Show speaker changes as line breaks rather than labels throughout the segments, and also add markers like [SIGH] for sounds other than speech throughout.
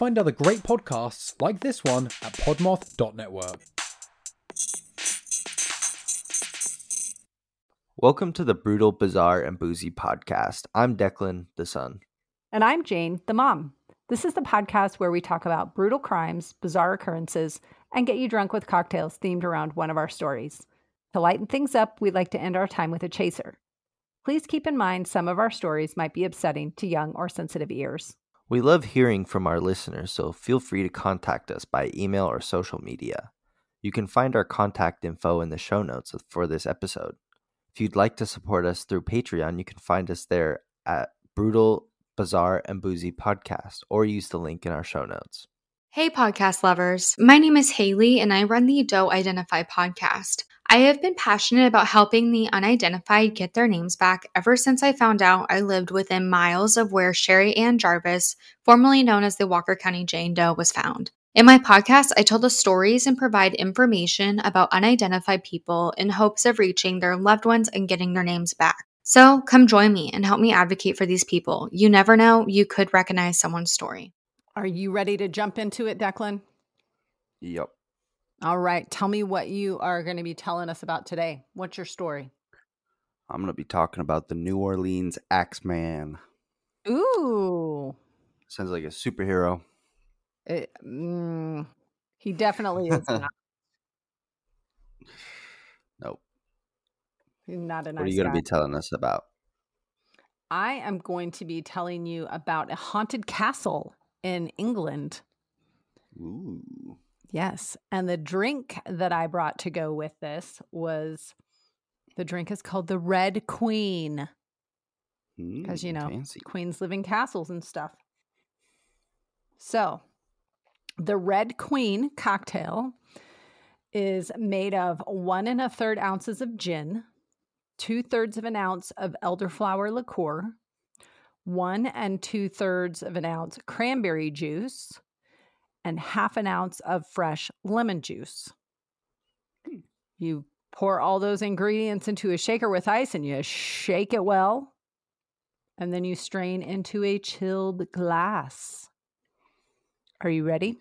Find other great podcasts like this one at podmoth.network.
Welcome to the Brutal, Bizarre, and Boozy podcast. I'm Deklan, the son.
And I'm Jane, the mom. This is the podcast where we talk about brutal crimes, bizarre occurrences, and get you drunk with cocktails themed around one of our stories. To lighten things up, we'd like to end our time with a chaser. Please keep in mind some of our stories might be upsetting to young or sensitive ears.
We love hearing from our listeners, so feel free to contact us by email or social media. You can find our contact info in the show notes for this episode. If you'd like to support us through Patreon, you can find us there at Brutal, Bizarre, and Boozy Podcast, or use the link in our show notes.
Hey, podcast lovers. My name is Haley, and I run the Doe Identify podcast. I have been passionate about helping the unidentified get their names back ever since I found out I lived within miles of where Sherry Ann Jarvis, formerly known as the Walker County Jane Doe, was found. In my podcast, I tell the stories and provide information about unidentified people in hopes of reaching their loved ones and getting their names back. So come join me and help me advocate for these people. You never know, you could recognize someone's story.
Are you ready to jump into it, Deklan?
Yep.
All right. Tell me what you are going to be telling us about today. What's your story?
I'm going to be talking about the New Orleans Axeman.
Ooh.
Sounds like a superhero.
It, mm, he definitely is not. [LAUGHS]
Nope.
He's not a nice
What are you going to be telling us about?
I am going to be telling you about a haunted castle in England.
Ooh.
Yes. And the drink that I brought to go with this was the drink is called the Red Queen because, you
Mm,
know,
fancy.
queens live in castles and stuff. So, the Red Queen cocktail is made of one and a third ounces of gin, two thirds of an ounce of elderflower liqueur, one and two thirds of an ounce cranberry juice, and half an ounce of fresh lemon juice. Hmm. You pour all those ingredients into a shaker with ice and you shake it well. And then you strain into a chilled glass. Are you ready?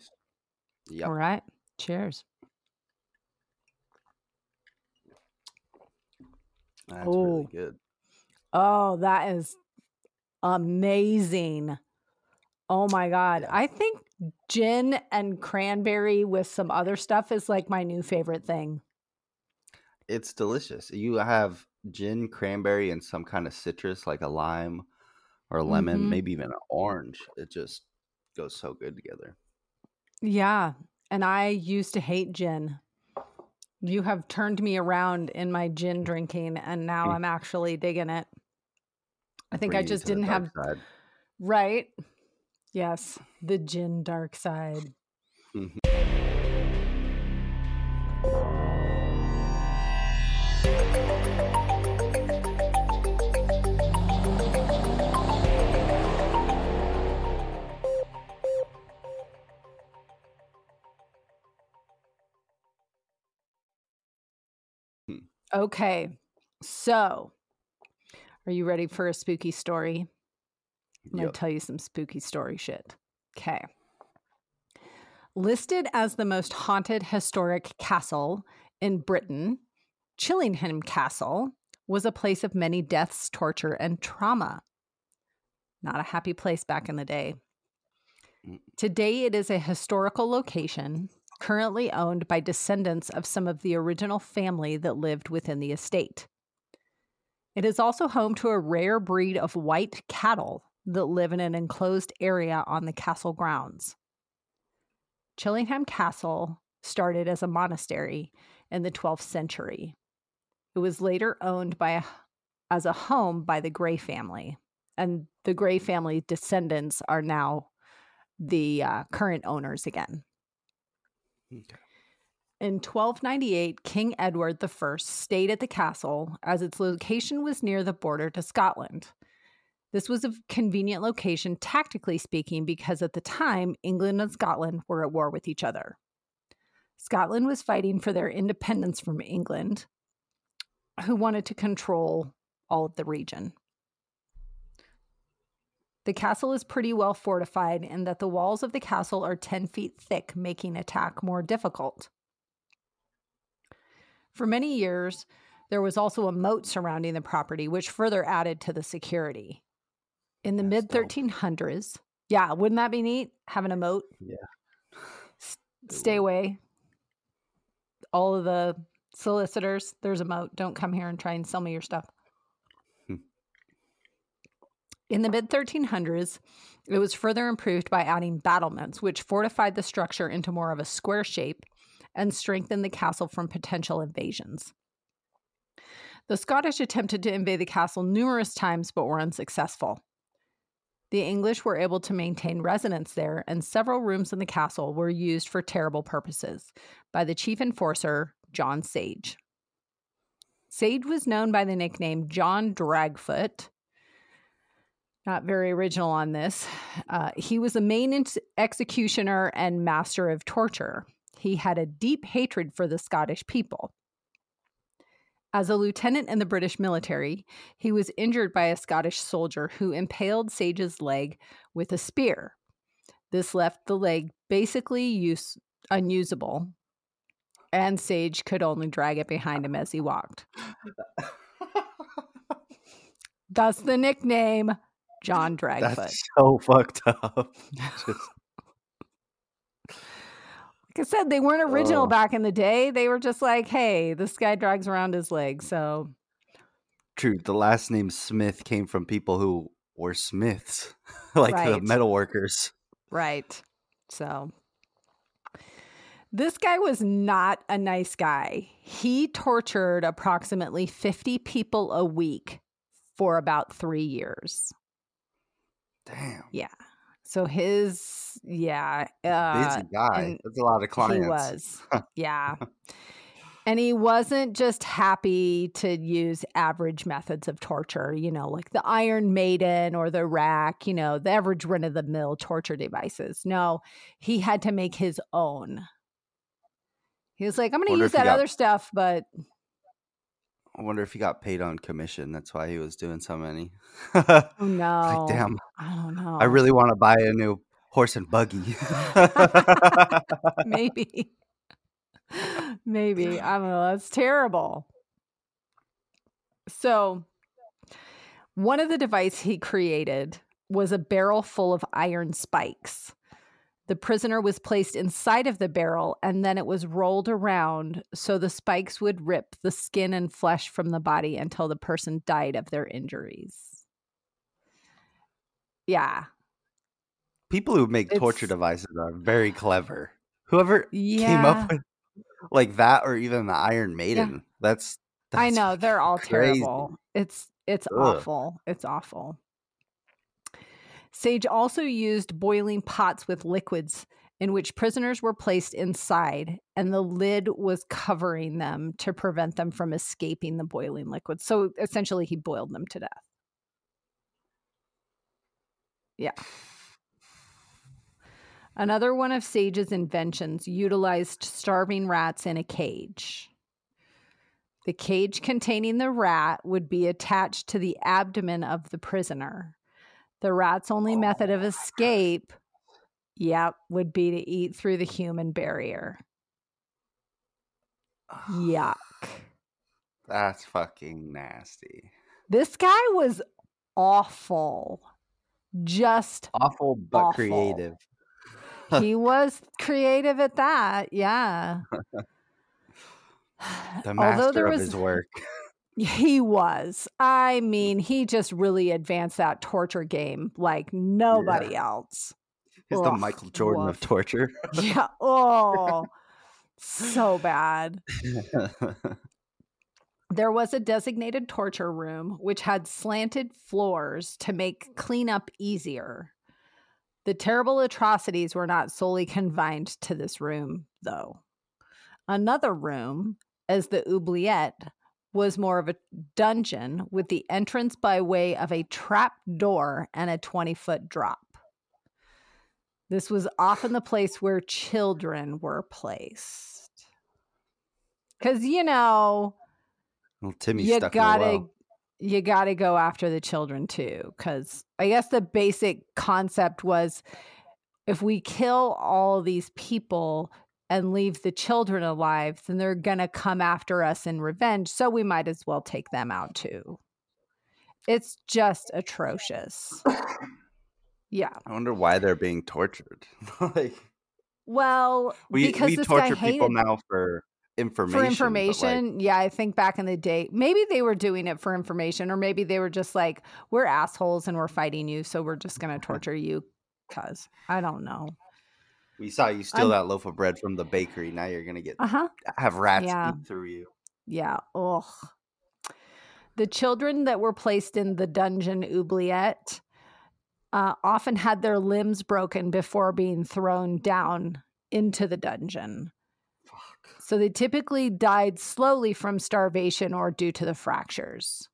Yep.
All right. Cheers.
That's
Oh.
really good.
Oh, that is amazing. Oh my God. I think gin and cranberry with some other stuff is like my new favorite thing.
It's delicious. You have gin, cranberry, and some kind of citrus like a lime or a lemon,
Mhm.
maybe even an orange. It just goes so good together.
Yeah. And I used to hate gin. You have turned me around in my gin drinking, and now. [LAUGHS] I'm actually digging it. I think I
Bring you
just didn't have,
side.
right? Yes, the gin dark side.
Mhm.
Okay. So, are you ready for a spooky story? I'm going to tell you some spooky story shit. Okay. Listed as the most haunted historic castle in Britain, Chillingham Castle was a place of many deaths, torture, and trauma. Not a happy place back in the day.
Mm.
Today, it is a historical location currently owned by descendants of some of the original family that lived within the estate. It is also home to a rare breed of white cattle that live in an enclosed area on the castle grounds. Chillingham Castle started as a monastery in the 12th century. It was later owned by a, as a home by the Grey family, and the Grey family descendants are now the uh, current owners again.
Okay.
In 1298, King Edward I stayed at the castle as its location was near the border to Scotland. This was a convenient location, tactically speaking, because at the time, England and Scotland were at war with each other. Scotland was fighting for their independence from England, who wanted to control all of the region. The castle is pretty well fortified in that the walls of the castle are 10 feet thick, making attack more difficult. For many years, there was also a moat surrounding the property, which further added to the security. In the mid 1300s, yeah, wouldn't that be neat? Having a moat?
Yeah.
S- stay away. All of the solicitors, there's a moat. Don't come here and try and sell me your stuff.
Hmm.
In the mid 1300s, it was further improved by adding battlements, which fortified the structure into more of a square shape and strengthened the castle from potential invasions. The Scottish attempted to invade the castle numerous times but were unsuccessful. The English were able to maintain residence there, and several rooms in the castle were used for terrible purposes by the chief enforcer, John Sage. Sage was known by the nickname John Dragfoot. Not very original on this. Uh, he was the main ex- executioner and master of torture. He had a deep hatred for the Scottish people. As a lieutenant in the British military, he was injured by a Scottish soldier who impaled Sage's leg with a spear. This left the leg basically use, unusable, and Sage could only drag it behind him as he walked. [LAUGHS] Thus the nickname John Dragfoot.
That's so fucked up. [LAUGHS] Just,
I said, they weren't original
Oh.
back in the day. They were just like, hey, this guy drags around his leg. So,
true. The last name Smith came from people who were smiths, [LAUGHS] like the
Right.
metal workers.
right. So, this guy was not a nice guy. He tortured approximately 50 people a week for about three years.
Damn.
Yeah. So, his, yeah. Uh,
Busy guy. That's a lot of clients.
He was. [LAUGHS] yeah. And he wasn't just happy to use average methods of torture, you know, like the Iron Maiden or the rack, you know, the average run of the mill torture devices. No, he had to make his own. He was like, I'm going to use that
got-
other stuff, but
I wonder if he got paid on commission. That's why he was doing so many.
oh [LAUGHS] no.
like, damn,
I don't know.
I really want to buy a new horse and buggy. [LAUGHS]
Maybe. [LAUGHS] Maybe. I don't know. That's terrible. So, one of the devices he created was a barrel full of iron spikes. The prisoner was placed inside of the barrel and then it was rolled around so the spikes would rip the skin and flesh from the body until the person died of their injuries. Yeah.
People who make torture devices are very clever. Whoever
Yeah.
came up with like that, or even the Iron Maiden, that's, that's
I know they're all
crazy.
terrible. It's it's
Ugh.
awful. It's awful. Sage also used boiling pots with liquids in which prisoners were placed inside and the lid was covering them to prevent them from escaping the boiling liquid. So essentially he boiled them to death. Yeah. Another one of Sage's inventions utilized starving rats in a cage. The cage containing the rat would be attached to the abdomen of the prisoner. The rat's only oh method of escape, yep, would be to eat through the human barrier. Ah. Yuck.
That's fucking nasty.
This guy was awful. Just
Awful but
Awful.
creative.
he [LAUGHS] was creative at that. Yeah. [LAUGHS]
The
Although
master
there
of
was
his work.
He was. I mm-hmm. mean, he just really advanced that torture game like nobody else.
He's the Michael Jordan
woof.
of torture.
Yeah. [LAUGHS] Oh, so bad. [LAUGHS] There was a designated torture room which had slanted floors to make cleanup easier. The terrible atrocities were not solely confined to this room, though. Another room, as the oubliette, was more of a dungeon with the entrance by way of a trap door and a 20 foot drop. This was often the place where children were placed. Because, you know,
well, Timmy
you gotta you got to go after the children too cuz I guess the basic concept was if we kill all these people and leave the children alive, then they're going to come after us in revenge, so we might as well take them out too. It's just atrocious. Yeah.
I wonder why they're being tortured. [LAUGHS] like
Well,
we
because
we
this guy
torture people now for information.
for
but, like,
information. yeah, I think back in the day, maybe they were doing it for information, or maybe they were just like, "We're assholes and we're fighting you, so we're just gonna [LAUGHS] torture you." Cause I don't know.
We saw you steal
I'm-
that loaf of bread from the bakery. Now you're gonna get
Uh huh.
have rats
Yeah.
eat through you.
Yeah. Ugh. The children that were placed in the dungeon oubliette uh, often had their limbs broken before being thrown down into the dungeon.
Fuck.
So they typically died slowly from starvation or due to the fractures.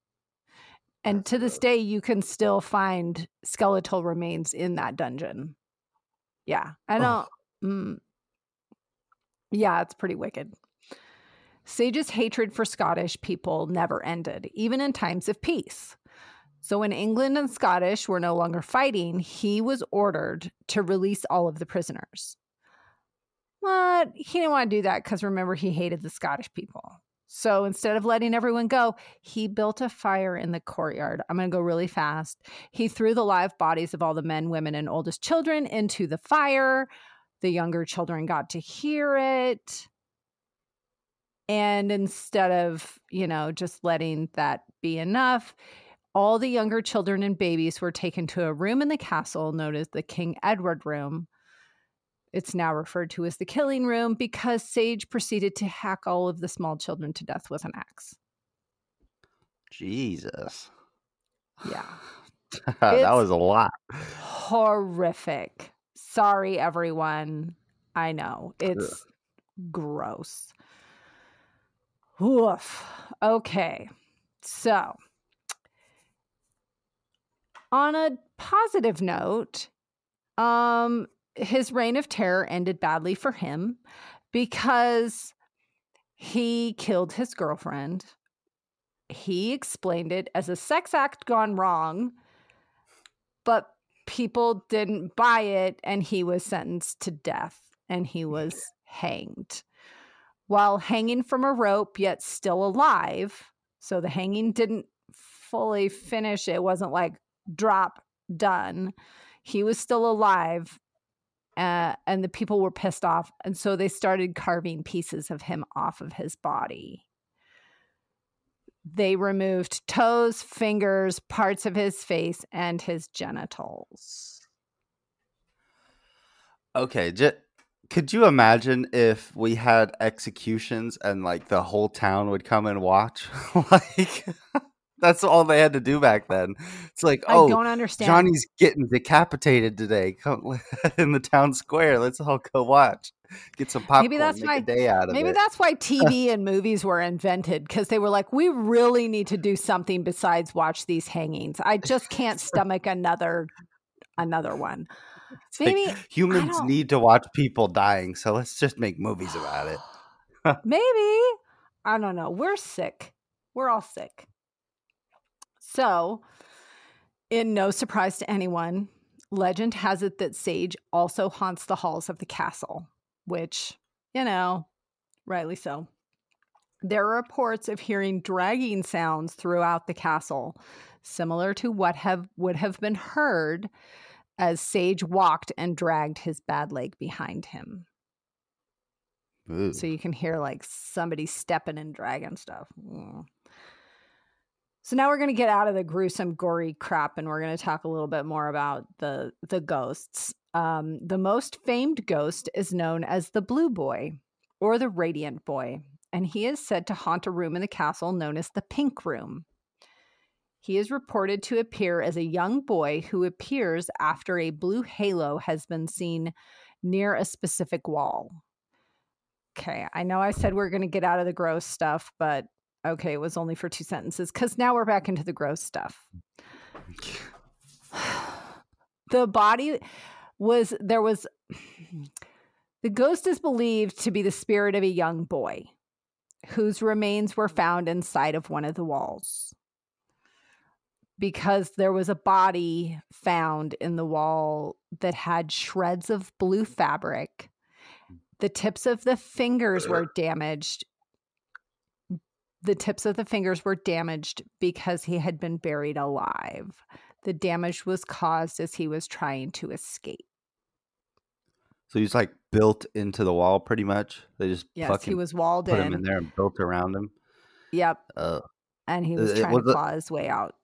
And
That's
to this day, you can still find skeletal remains in that dungeon. Yeah. I don't. Mm, yeah, it's pretty wicked. Sage's hatred for Scottish people never ended, even in times of peace. So when England and Scottish were no longer fighting, he was ordered to release all of the prisoners. But he didn't want to do that because remember, he hated the Scottish people. So instead of letting everyone go, he built a fire in the courtyard. I'm going to go really fast. He threw the live bodies of all the men, women, and oldest children into the fire. The younger children got to hear it. And instead of, you know, just letting that be enough, all the younger children and babies were taken to a room in the castle known as the King Edward Room. It's now referred to as the killing room because Sage proceeded to hack all of the small children to death with an axe.
Jesus.
Yeah. [SIGHS]
that was a lot.
Horrific. Sorry, everyone. I know. It's gross. Woof. Okay. So, on a positive note, um, his reign of terror ended badly for him because he killed his girlfriend. He explained it as a sex act gone wrong, but people didn't buy it, and he was sentenced to death and he was hanged. While hanging from a rope, yet still alive. So the hanging didn't fully finish. It wasn't like drop, done. He was still alive. Uh, and the people were pissed off. And so they started carving pieces of him off of his body. They removed toes, fingers, parts of his face, and his genitals.
Okay, j- could you imagine if we had executions and like the whole town would come and watch? [LAUGHS] like [LAUGHS] that's all they had to do back then. It's like,
I
oh,
don't understand.
Johnny's getting decapitated today. Come [LAUGHS] in the town square. Let's all go watch. Get some popcorn.
Maybe that's
make
why-
a day out of
Maybe
it.
that's why [LAUGHS] TV and movies were invented because they were like, we really need to do something besides watch these hangings. I [LAUGHS] just can't stomach another another one.
It's like,
Maybe
humans need to watch people dying, so let's just make movies about it. [GASPS]
Maybe. I don't know. We're sick. We're all sick. So, in no surprise to anyone, legend has it that Sage also haunts the halls of the castle, which, you know, rightly so. There are reports of hearing dragging sounds throughout the castle, similar to what have would have been heard as Sage walked and dragged his bad leg behind him.
Ooh.
So you can hear like somebody stepping and dragging stuff. Mm. So now we're going to get out of the gruesome, gory crap, and we're going to talk a little bit more about the the ghosts. Um, the most famed ghost is known as the Blue Boy or the Radiant Boy, and he is said to haunt a room in the castle known as the Pink Room. He is reported to appear as a young boy who appears after a blue halo has been seen near a specific wall. Okay, I know I said we are going to get out of the gross stuff, but okay, it was only for two sentences because now we're back into the gross stuff. [SIGHS] the body was, there was, [SIGHS] the ghost is believed to be the spirit of a young boy whose remains were found inside of one of the walls. because there was a body found in the wall that had shreds of blue fabric. The tips of the fingers were damaged. The tips of the fingers were damaged because he had been buried alive. The damage was caused as he was trying to escape.
So he's like built into the wall, pretty much. They just
Yes,
fucking
he was walled
put
in.
him in there and built around him.
Yep.
Uh,
And he was
Uh, it
trying
was
to claw his way out.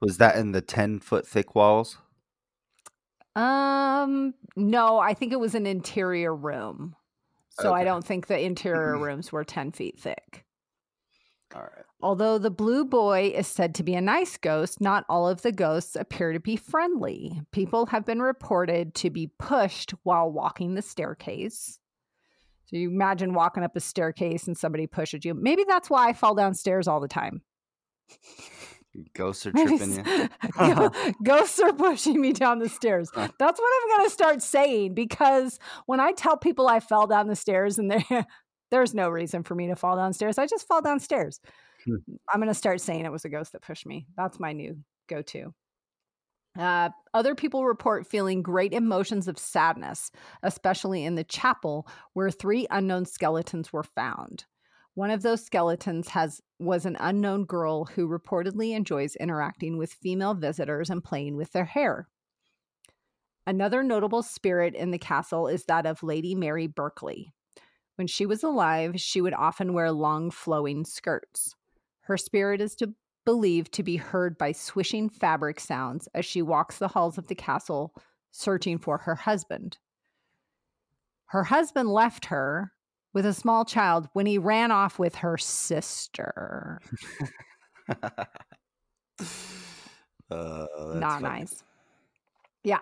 was that in the ten foot thick walls?
Um, no, I think it was an interior room. So I don't think the interior [CLEARS THROAT] rooms were 10 feet thick.
All right.
Although the blue boy is said to be a nice ghost, not all of the ghosts appear to be friendly. People have been reported to be pushed while walking the staircase. So you imagine walking up a staircase and somebody pushes you. Maybe that's why I fall downstairs all the time.
Ghosts are tripping you. [LAUGHS] [LAUGHS]
Ghosts are pushing me down the stairs. That's what I'm going to start saying because when I tell people I fell down the stairs and there, there's no reason for me to fall downstairs, I just fall downstairs.
Hmm.
I'm going to start saying it was a ghost that pushed me. That's my new go to. Uh, other people report feeling great emotions of sadness, especially in the chapel where three unknown skeletons were found. One of those skeletons has was an unknown girl who reportedly enjoys interacting with female visitors and playing with their hair. Another notable spirit in the castle is that of Lady Mary Berkeley. When she was alive, she would often wear long flowing skirts. Her spirit is to believed to be heard by swishing fabric sounds as she walks the halls of the castle searching for her husband. Her husband left her with a small child when he ran off with her sister. [LAUGHS]
Uh,
not
funny.
nice. Yeah.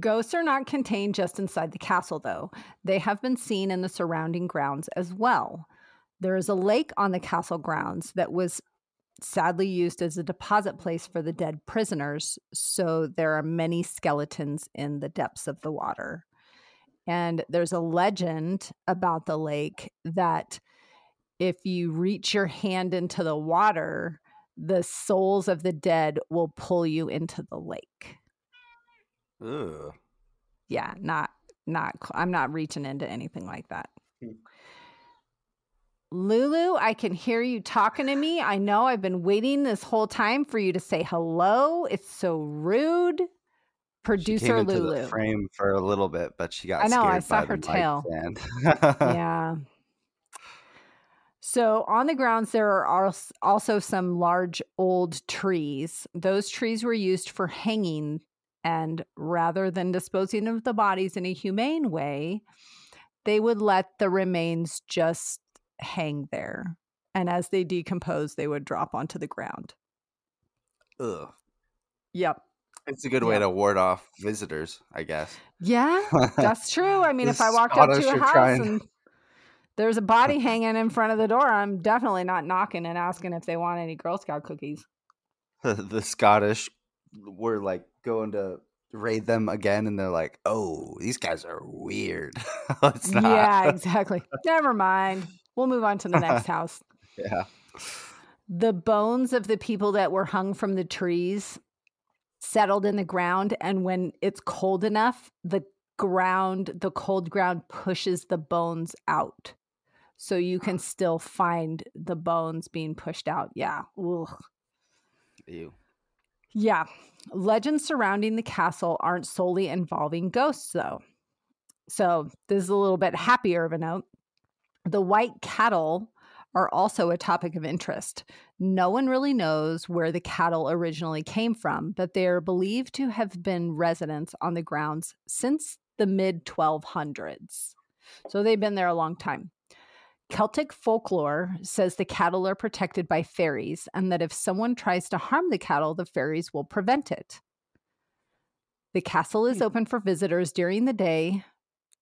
Ghosts are not contained just inside the castle, though. They have been seen in the surrounding grounds as well. There is a lake on the castle grounds that was sadly used as a deposit place for the dead prisoners, so there are many skeletons in the depths of the water. And there's a legend about the lake that if you reach your hand into the water, the souls of the dead will pull you into the lake.
Ugh.
Yeah, not not I'm not reaching into anything like that.
Hmm.
Lulu, I can hear you talking to me. I know I've been waiting this whole time for you to say hello. It's so rude. Producer Lulu.
the frame for a little bit, but she got
I know, I saw
by
her tail. yeah. [LAUGHS] So on the grounds, there are also some large old trees. Those trees were used for hanging, and rather than disposing of the bodies in a humane way, they would let the remains just hang there. And as they decompose, they would drop onto the ground.
Ugh.
Yep.
It's a good way
Yeah.
to ward off visitors, I guess.
Yeah, [LAUGHS] that's true. I mean, if I walked up to a house
trying-
and [LAUGHS] there's a body [LAUGHS] hanging in front of the door, I'm definitely not knocking and asking if they want any Girl Scout cookies.
the Scottish were like going to raid them again, and they're like, "Oh, these guys are weird." [LAUGHS]
Yeah, exactly. Never mind. We'll move on to the next [LAUGHS] house.
yeah.
The bones of the people that were hung from the trees settled in the ground. And when it's cold enough, the ground, the cold ground pushes the bones out. So you can [GASPS] still find the bones being pushed out. Yeah. Ugh.
Ew.
Yeah. Legends surrounding the castle aren't solely involving ghosts, though. So, this is a little bit happier of a note. The white cattle are also a topic of interest. No one really knows where the cattle originally came from, but they are believed to have been residents on the grounds since the mid 1200s. So, they've been there a long time. Celtic folklore says the cattle are protected by fairies and that if someone tries to harm the cattle, the fairies will prevent it. The castle is
Hmm.
open for visitors during the day.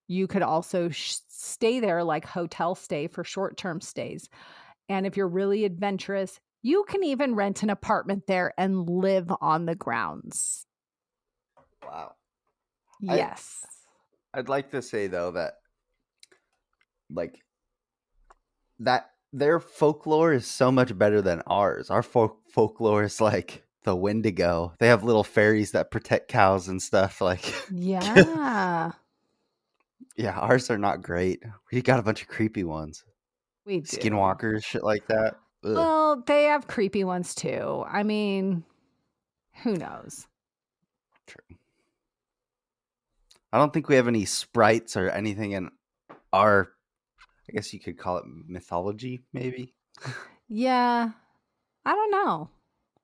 You could also sh- stay there like hotel stay for short term stays. And if you're really adventurous, you can even rent an apartment there and live on the grounds.
Wow. I-
Yes.
I'd like to say though that like that their folklore is so much better than ours. Our folk folklore is like the Wendigo. They have little fairies that protect cows and stuff. Like,
Yeah. [LAUGHS]
yeah, ours are not great. We got a bunch of creepy ones,
we do.
skinwalkers, shit like that. Ugh.
Well, they have creepy ones too. I mean, who knows?
True. I don't think we have any sprites or anything in our. I guess you could call it mythology, maybe.
Yeah. I don't know.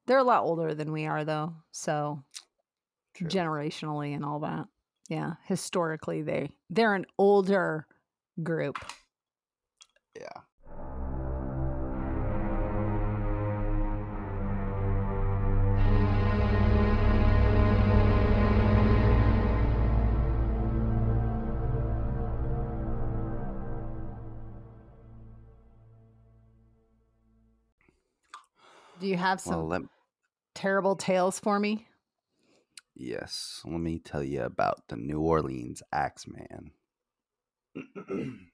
They're a lot older than we are though. So
True.
generationally and all that. Yeah. Historically they they're an older group.
yeah.
Do you have some
Well,
terrible tales for me?
yes. Let me tell you about the New Orleans Axeman. [CLEARS THROAT]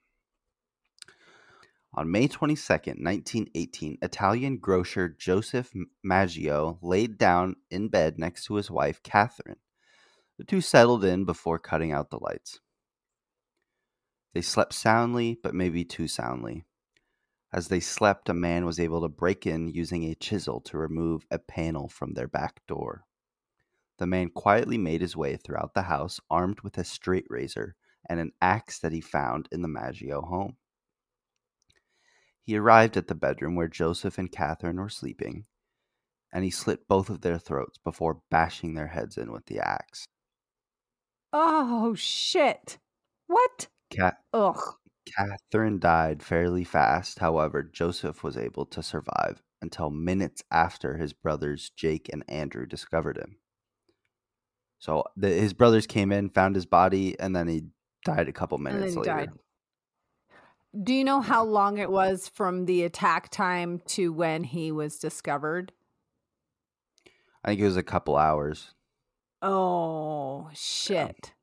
On May 22nd, 1918, Italian grocer Joseph Maggio laid down in bed next to his wife, Catherine. The two settled in before cutting out the lights. They slept soundly, but maybe too soundly. As they slept, a man was able to break in using a chisel to remove a panel from their back door. The man quietly made his way throughout the house, armed with a straight razor and an axe that he found in the Maggio home. He arrived at the bedroom where Joseph and Catherine were sleeping, and he slit both of their throats before bashing their heads in with the axe.
Oh shit. What?
Cat-
Ugh.
Catherine died fairly fast. However, Joseph was able to survive until minutes after his brothers Jake and Andrew discovered him. So the, his brothers came in, found his body, and then he died a couple minutes later.
died. Do you know how long it was from the attack time to when he was discovered?
I think it was a couple hours.
Oh shit.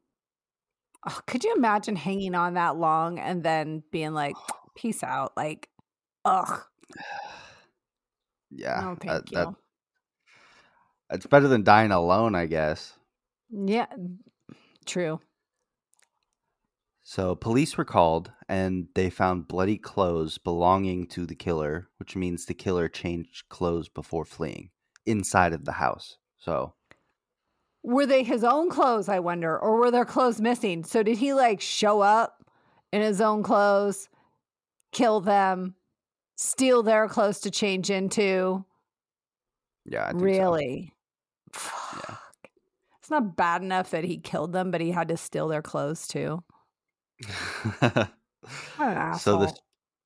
Oh, could you imagine hanging on that long and then being like, [SIGHS] peace out? Like, ugh.
Yeah,
no,
that-
thank
that-
you.
it's better than dying alone, I guess.
Yeah, true.
So police were called and they found bloody clothes belonging to the killer, which means the killer changed clothes before fleeing inside of the house. So
Were they his own clothes, I wonder, or were their clothes missing? So did he like show up in his own clothes, kill them, steal their clothes to change into?
yeah, I think so.
Really? Fuck. It's not bad enough that he killed them, but he had to steal their clothes too. [LAUGHS]
So the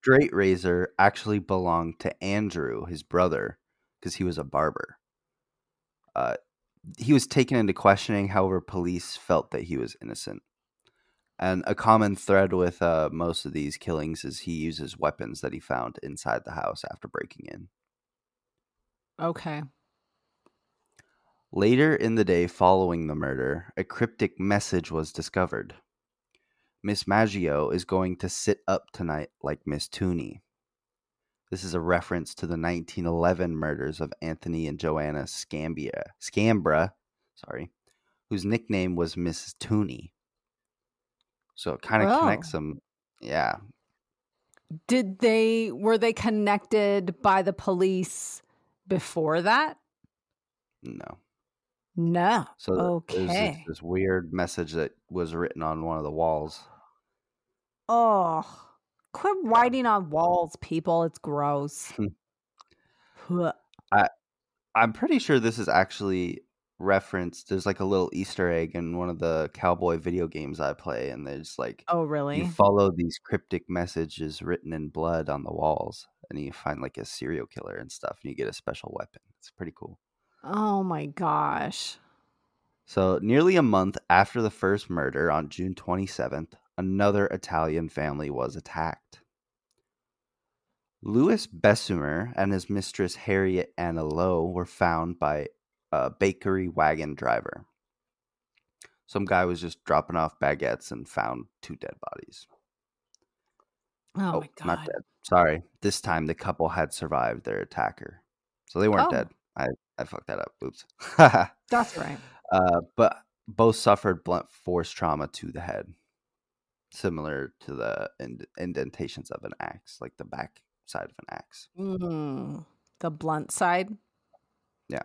straight razor actually belonged to Andrew, his brother, because he was a barber. Uh, he was taken into questioning, however, police felt that he was innocent. And a common thread with uh, most of these killings is he uses weapons that he found inside the house after breaking in.
Okay.
Later in the day following the murder, a cryptic message was discovered. Miss Maggio is going to sit up tonight like Miss Tooney. This is a reference to the 1911 murders of Anthony and Joanna Scambia, Scambra, sorry, whose nickname was Miss Tooney. So it kind of
Oh.
connects them. Yeah.
Did they were they connected by the police before that?
No.
No.
So th- there's this,
Okay.
this weird message that was written on one of the walls.
Oh, quit writing on walls, people. It's gross.
Hmm.
Huh.
I'm pretty sure this is actually referenced. There's like a little Easter egg in one of the cowboy video games I play, and there's like
oh, really?
you follow these cryptic messages written in blood on the walls, and you find like a serial killer and stuff, and you get a special weapon. It's pretty cool.
Oh my gosh.
So, nearly a month after the first murder on June 27th, another Italian family was attacked. Louis Besumer and his mistress Harriet Anna Lowe were found by a bakery wagon driver. Some guy was just dropping off baguettes and found two dead bodies.
Oh, my god.
not dead. Sorry. This time the couple had survived their attacker. So they weren't
Oh.
dead. I I fucked that up. Oops. [LAUGHS]
That's right.
uh, but both suffered blunt force trauma to the head, similar to the ind- indentations of an axe, like the back side of an axe.
Mm, the blunt side.
Yeah.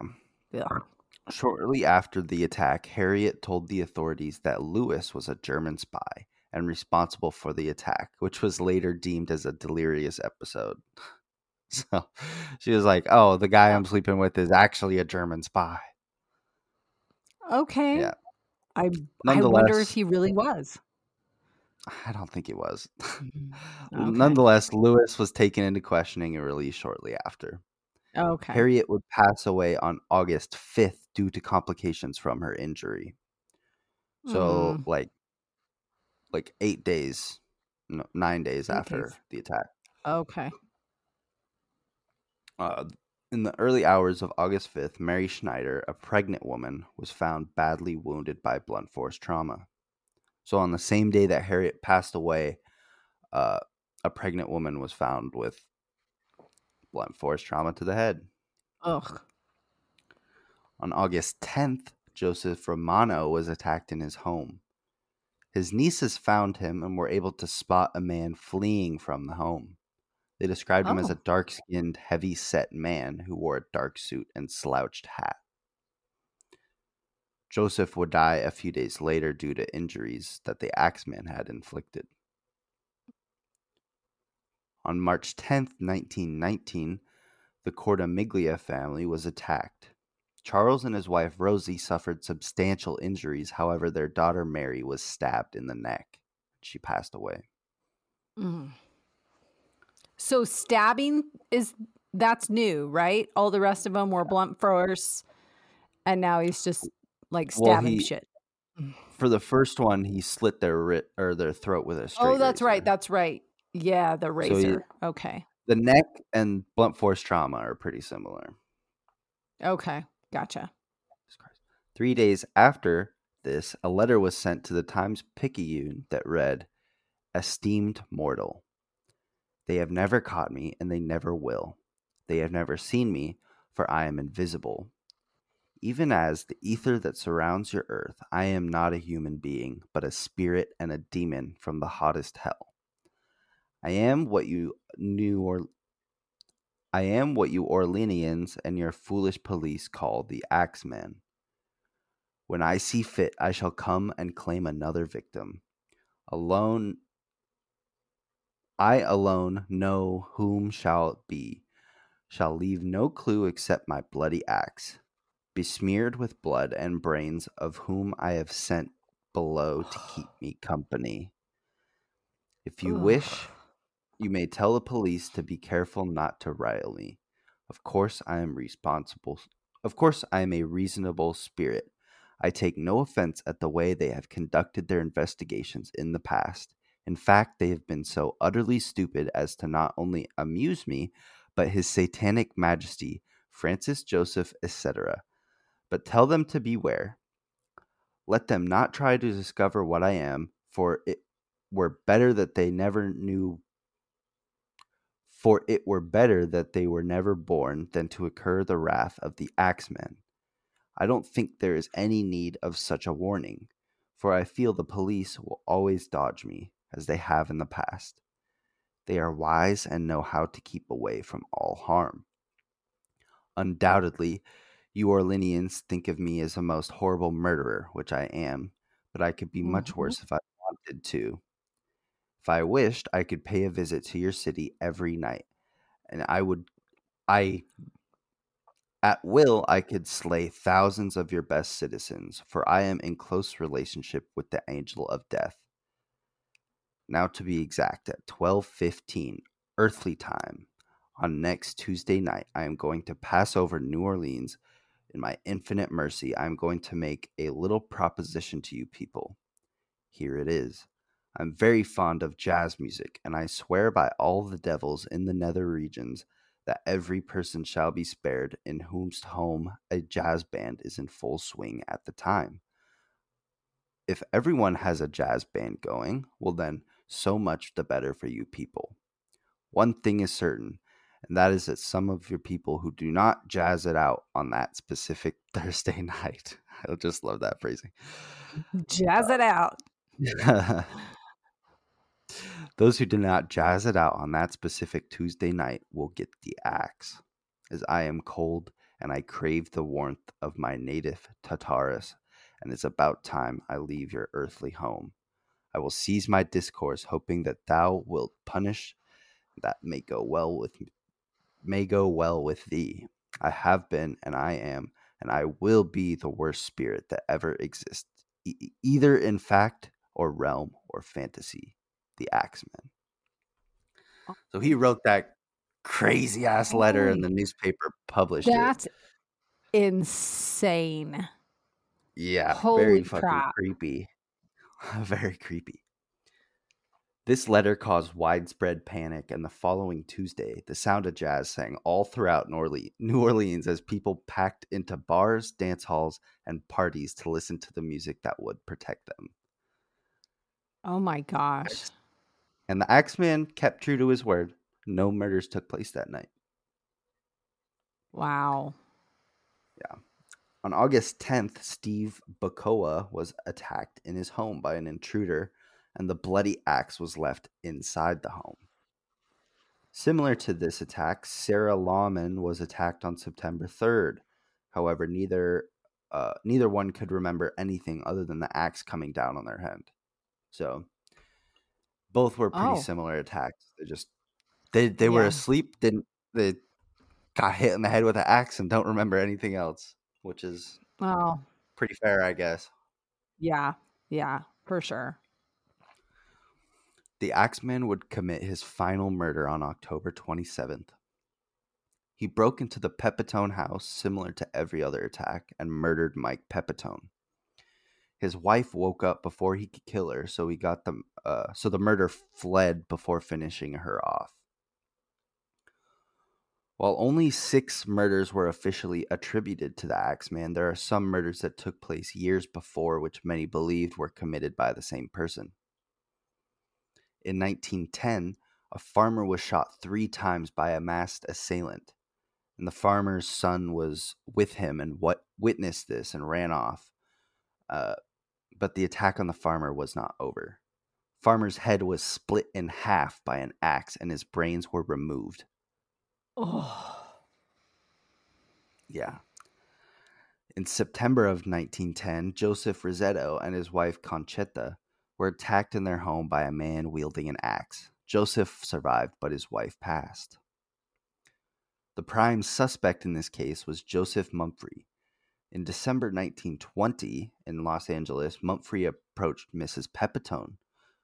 Ugh.
Shortly after the attack, Harriet told the authorities that Louis was a German spy and responsible for the attack, which was later deemed as a delirious episode. [LAUGHS] So she was like, "Oh, the guy I'm sleeping with is actually a German spy."
Okay.
Yeah.
I I wonder if he really was.
I don't think it was.
Mm, [LAUGHS] okay.
Nonetheless, Louis was taken into questioning and released shortly after.
Okay.
Harriet would pass away on August 5th due to complications from her injury. So,
Mm,
like, like eight days, no, nine days
Eight
after
days.
the attack.
okay.
Uh, in the early hours of August 5th, Mary Schneider, a pregnant woman, was found badly wounded by blunt force trauma. So, on the same day that Harriet passed away, uh, a pregnant woman was found with blunt force trauma to the head.
Ugh.
On August 10th, Joseph Romano was attacked in his home. His nieces found him and were able to spot a man fleeing from the home. They described him as
Oh.
a dark skinned, heavy set man who wore a dark suit and slouched hat. Joseph would die a few days later due to injuries that the Axeman had inflicted. On March 10th, 1919, the Cortimiglia family was attacked. Charles and his wife Rosie suffered substantial injuries. However, their daughter Mary was stabbed in the neck. She passed away.
Mm. So stabbing is that's new, right? All the rest of them were blunt force, and now he's just like
Well,
stabbing
he-
shit. Mm.
For the first one, he slit their writ or their throat with a oh, straight
Oh, that's right. That's right. Yeah, the
he-
razor. okay.
the neck and blunt force trauma are pretty similar.
Okay. Gotcha.
Three days after this, a letter was sent to the Times Picayune that read, Esteemed mortal, they have never caught me, and they never will. They have never seen me, for I am invisible. Even as the ether that surrounds your earth, I am not a human being, but a spirit and a demon from the hottest hell. I am what you New or I am what you Orleanians and your foolish police call the Axeman. When I see fit, I shall come and claim another victim. Alone, I alone know whom shall it be. Shall leave no clue except my bloody axe, besmeared with blood and brains of whom I have sent below to keep me [SIGHS] company. If you wish, you may tell the police to be careful not to rile me. Of course, I am responsible. Of course, I am a reasonable spirit. I take no offense at the way they have conducted their investigations in the past. In fact, they have been so utterly stupid as to not only amuse me, but His Satanic Majesty, Francis Joseph, etc. But tell them to beware. Let them not try to discover what I am, for it were better that they never knew for it were better that they were never born than to incur the wrath of the axemen. I don't think there is any need of such a warning, for I feel the police will always dodge me, as they have in the past. They are wise and know how to keep away from all harm. Undoubtedly, you Orleanians think of me as a most horrible murderer, which I am, but I could be much
Mhm.
worse if I wanted to. If I wished, I could pay a visit to your city every night, and I would, I, at will, I could slay thousands of your best citizens, for I am in close relationship with the angel of death. Now, to be exact, at twelve fifteen earthly time on next Tuesday night, I am going to pass over New Orleans. In my infinite mercy, I am going to make a little proposition to you people. Here it is. I'm very fond of jazz music, and I swear by all the devils in the nether regions that every person shall be spared in whose home a jazz band is in full swing at the time. If everyone has a jazz band going, well, then, so much the better for you people. One thing is certain and that is that some of your people who do not jazz it out on that specific [LAUGHS] Thursday night. [LAUGHS] I just love that phrasing. Mm-hmm.
Uh, jazz it out. [LAUGHS]
Those who do not jazz it out on that specific Tuesday night will get the axe. As I am cold and I crave the warmth of my native Tartarus, and it's about time I leave your earthly home. I will seize my discourse, hoping that thou wilt punish that may go well with may go well with thee. I have been, and I am, and I will be the worst spirit that ever exists, e- either in fact or realm or fantasy, the Axeman.
Oh.
So he wrote that crazy ass letter, and the newspaper published it.
That's insane.
Yeah,
Holy
very fucking
crap.
creepy. [LAUGHS] very creepy. This letter caused widespread panic, and the following Tuesday, the sound of jazz sang all throughout New Orleans as people packed into bars, dance halls, and parties to listen to the music that would protect them.
Oh my gosh.
And the Axeman kept true to his word. No murders took place that night.
Wow. Yeah.
On August 10th, Steve Boca was attacked in his home by an intruder, and the bloody axe was left inside the home. Similar to this attack, Sarah Laumann was attacked on September 3rd. However, neither uh, neither one could remember anything other than the axe coming down on their head. So, both were pretty
Oh.
similar attacks. They just they they were asleep, didn't they got hit in the head with an axe and don't remember anything else, which is
Oh,
pretty fair, I guess.
yeah. Yeah, for sure.
The Axeman would commit his final murder on October 27th. He broke into the Pepitone house, similar to every other attack, and murdered Mike Pepitone. His wife woke up before he could kill her, so he got them. Uh, so the murder fled before finishing her off. While only six murders were officially attributed to the Axeman, there are some murders that took place years before, which many believed were committed by the same person. In 1910, a farmer was shot three times by a masked assailant, and the farmer's son was with him and what witnessed this and ran off. Uh, but the attack on the farmer was not over. Farmer's head was split in half by an axe, and his brains were removed.
Oh.
Yeah. In September of 1910, Joseph Rosetto and his wife Conchetta were attacked in their home by a man wielding an axe. Joseph survived, but his wife passed. The prime suspect in this case was Joseph Mumfre. In December 1920, in Los Angeles, Mumfre approached Mrs. Pepitone,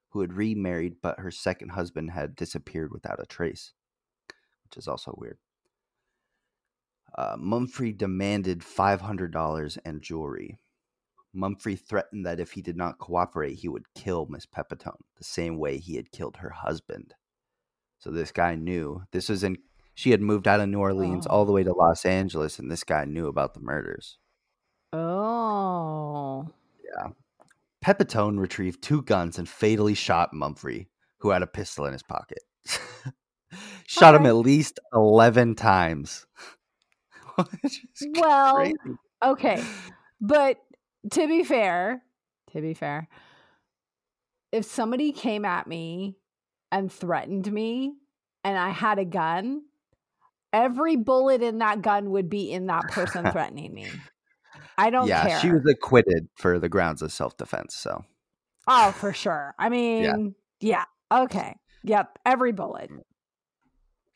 who had remarried, but her second husband had disappeared without a trace, which is also weird. Uh, Mumfre demanded $500 and jewelry. Mumfre threatened that if he did not cooperate, he would kill Miss Pepitone the same way he had killed her husband. So this guy knew. This was in. She had moved out of New Orleans
Oh.
all the way to Los Angeles, and this guy knew about the murders.
Oh. Yeah.
Pepitone retrieved two guns and fatally shot Mumfre, who had a pistol in his pocket. [LAUGHS] shot him at least 11 times. [LAUGHS]
Well,
crazy.
Okay. But to be fair, to be fair, if somebody came at me and threatened me and I had a gun, every bullet in that gun would be in that person [LAUGHS] threatening me. I don't
yeah,
care.
she was acquitted for the grounds of self defense. So,
oh, for sure. I mean, yeah. Okay. Yep. Every bullet. Mm.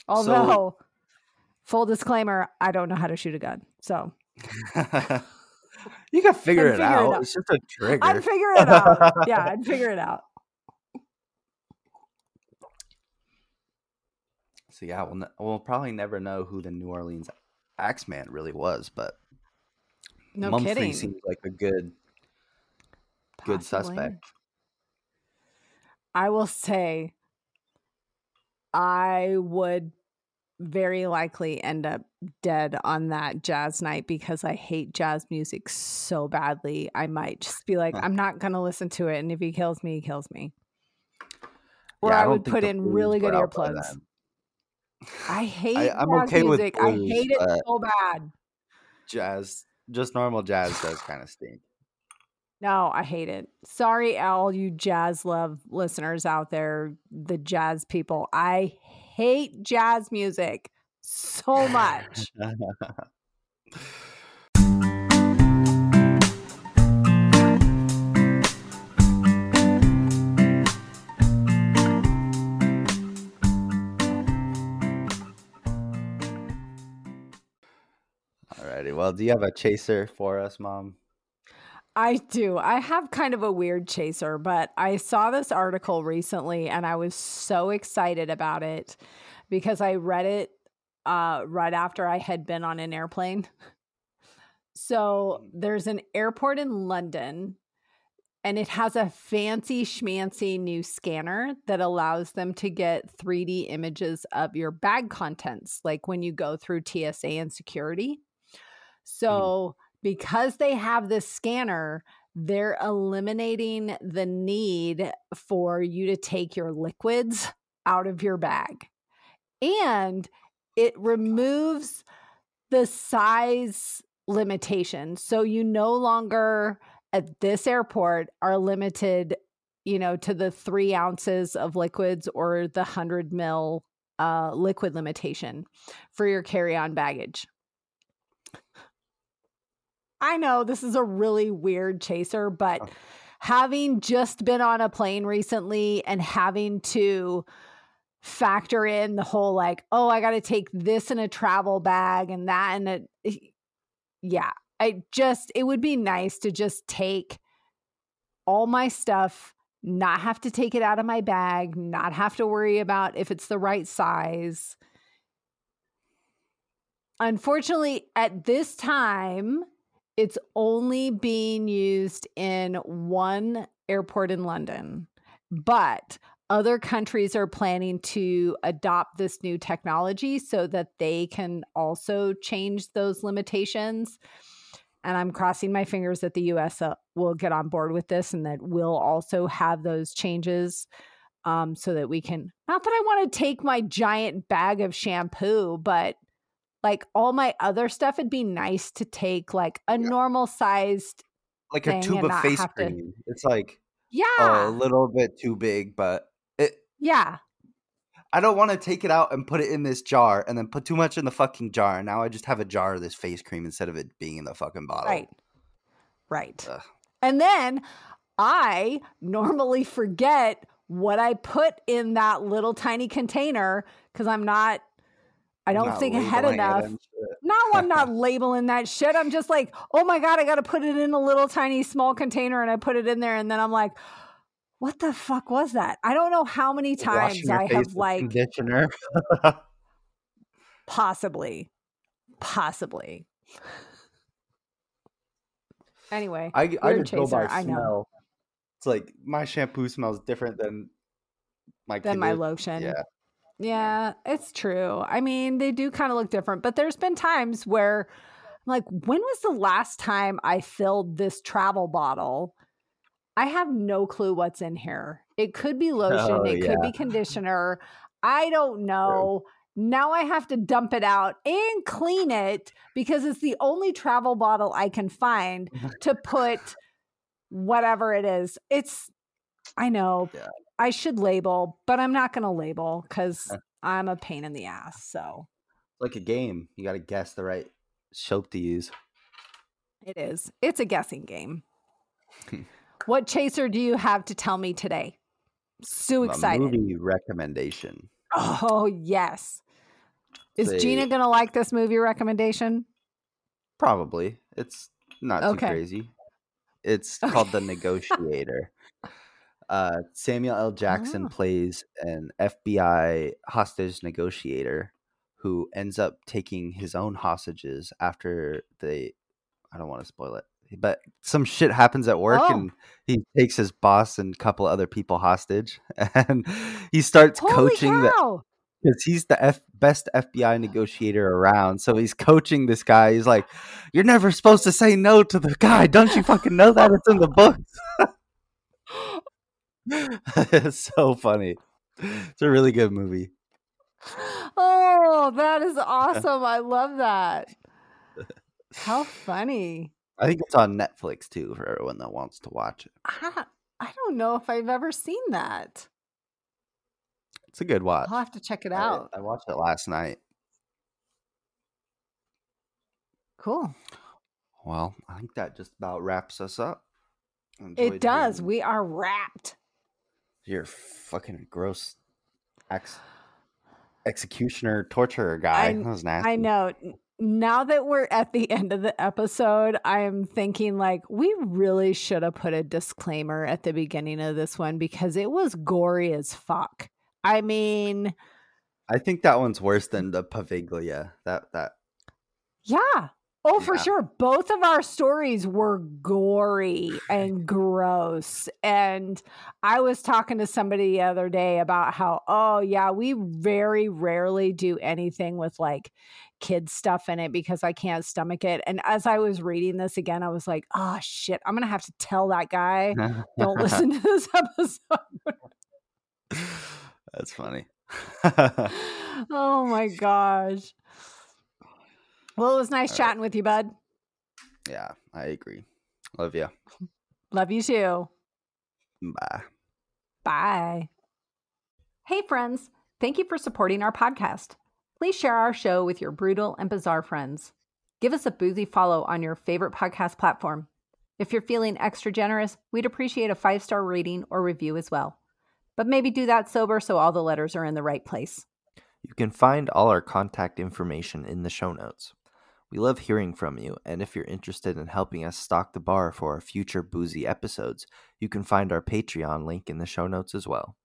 Although, full disclaimer, I don't know how to shoot a gun. So [LAUGHS]
you can figure it
figure it
out.
out.
It's just a trigger.
I'd figure it out. Yeah, I'd [LAUGHS] figure it out.
so yeah, we'll, we'll probably never know who the New Orleans Axeman really was, but
No
Mumfre
kidding.
seems like a good good suspect.
I will say I would very likely end up dead on that jazz night because I hate jazz music so badly. I might just be like. I'm not going to listen to it. And if he kills me, he kills me. Or
Yeah,
I,
don't
would put in really good
were out by
earplugs. I hate
I- I'm
jazz
okay with
music. I hate it so bad.
jazz, just normal jazz does kind of stink.
No, I hate it. Sorry, all you jazz love listeners out there, the jazz people. I hate jazz music so much. [LAUGHS]
Alrighty. Well, do you have a chaser for us, Mom?
I do. I have kind of a weird chaser, but I saw this article recently and I was so excited about it because I read it uh, right after I had been on an airplane. [LAUGHS] So there's an airport in London and it has a fancy schmancy new scanner that allows them to get 3D images of your bag contents, like when you go through TSA and security. So, because they have this scanner, they're eliminating the need for you to take your liquids out of your bag. And it removes the size limitation. So, you no longer at this airport are limited, you know, to the three ounces of liquids or the 100 mil uh, liquid limitation for your carry on baggage. I know this is a really weird chaser, but
Oh.
having just been on a plane recently and having to factor in the whole like, oh, I got to take this in a travel bag and that and it, eh, yeah, I just, it would be nice to just take all my stuff, not have to take it out of my bag, not have to worry about if it's the right size. Unfortunately, at this time, it's only being used in one airport in London, but other countries are planning to adopt this new technology so that they can also change those limitations. And I'm crossing my fingers that the US uh, will get on board with this and that we'll also have those changes um, so that we can. Not that I want to take my giant bag of shampoo, but like all my other stuff, it'd be nice to take like a
Yeah.
normal sized.
Like a tube of face
have to-
cream. It's like
Yeah.
a little bit too big, but.
Yeah.
I don't want to take it out and put it in this jar and then put too much in the fucking jar. And now I just have a jar of this face cream instead of it being in the fucking bottle.
Right. Right.
Ugh.
And then I normally forget what I put in that little tiny container because I'm not, I don't
Not
think ahead enough. No, I'm not [LAUGHS] labeling that shit. I'm just like, oh my God, I got to put it in a little tiny small container and I put it in there. And then I'm like, what the fuck was that? I don't know how many times I have like
conditioner.
possibly, possibly. Anyway,
I, I just go by
I know.
smell. It's like my shampoo smells different than my
than my lotion.
Yeah.
Yeah, it's true. I mean, they do kind of look different, but there's been times where I'm like, when was the last time I filled this travel bottle? I have no clue what's in here. It could be [LAUGHS] lotion,
Oh,
it could be [LAUGHS] conditioner. I don't know. Now I have to dump it out and clean it because it's the only travel bottle I can find [LAUGHS] to put whatever it is. It's, I know,
Yeah.
I should label, but I'm not going to label because uh. I'm a pain in the ass. So
Like a game. You got to guess the right soap to use.
it is. It's a guessing game. What chaser do you have to tell me today? So excited.
A movie recommendation.
Oh, yes. Is
Say-
Gina going to like this movie recommendation?
Probably. It's not
Okay.
too crazy. It's [LAUGHS] called The Negotiator. Uh, Samuel L. Jackson
Oh.
plays an FBI hostage negotiator who ends up taking his own hostages after they. I don't want to spoil it, but some shit happens at work
Oh.
and he takes his boss and a couple other people hostage [LAUGHS] and he starts
Holy
coaching the
cow.
because he's the F- best FBI negotiator around. So he's coaching this guy. He's like, "You're never supposed to say no to the guy. Don't you fucking know that? It's in the books." [LAUGHS] it's so funny. It's a really good movie.
oh, that is [LAUGHS] awesome. I love that. How funny.
I think it's on Netflix too for everyone that wants to watch it.
I, I don't know if I've ever seen that.
It's a good watch.
I'll have to check it
I-
out.
I, watched it last night.
Cool.
Well, I think that just about wraps us up. Enjoyed
It does. We are wrapped.
Your fucking gross ex- executioner torturer guy.
I-
that was nasty.
I know. Now that we're at the [LAUGHS] end of the episode, I am thinking like we really should have put a disclaimer at the beginning of this one because it was gory as fuck. I mean,
I think that one's worse than the Paviglia. That that
yeah. Oh, for sure. Both of our stories were gory and [LAUGHS] gross. And I was talking to somebody the other day about how, oh, yeah, we very rarely do anything with like kid stuff in it because I can't stomach it. And as I was reading this again, I was like, oh, shit, I'm going to have to tell that guy, don't [LAUGHS] listen to this episode. [LAUGHS]
That's funny. [LAUGHS]
oh my gosh. Well, it was nice
All right.
chatting with you, bud.
yeah, I agree. Love you.
Love you too.
Bye.
Bye. Hey, friends. Thank you for supporting our podcast. Please share our show with your brutal and bizarre friends. Give us a boozy follow on your favorite podcast platform. If you're feeling extra generous, we'd appreciate a five star rating or review as well. But maybe do that sober so all the letters are in the right place.
You can find all our contact information in the show notes. We love hearing from you, and if you're interested in helping us stock the bar for our future boozy episodes, you can find our Patreon link in the show notes as well.